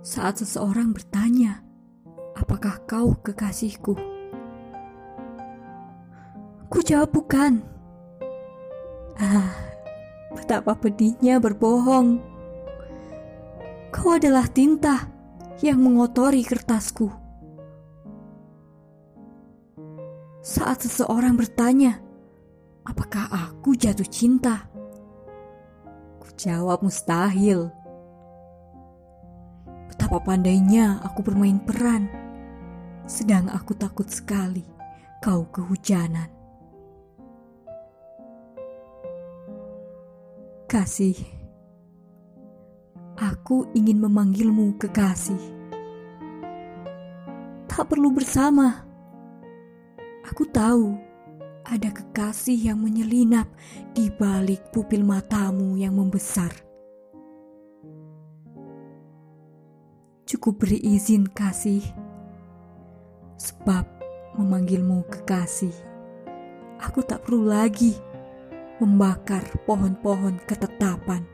saat seseorang bertanya, "Apakah kau kekasihku?" Ku jawab bukan. Ah, betapa pedihnya berbohong. Kau adalah tinta yang mengotori kertasku. Saat seseorang bertanya, "Apakah aku jatuh cinta?" Ku jawab mustahil. Betapa pandainya aku bermain peran, sedang aku takut sekali kau kehujanan. Kasih, aku ingin memanggilmu kekasih. Tak perlu bersama. Aku tahu ada kekasih yang menyelinap di balik pupil matamu yang membesar. Cukup beri izin kasih, sebab memanggilmu kekasih. Aku tak perlu lagi membakar pohon-pohon ketetapan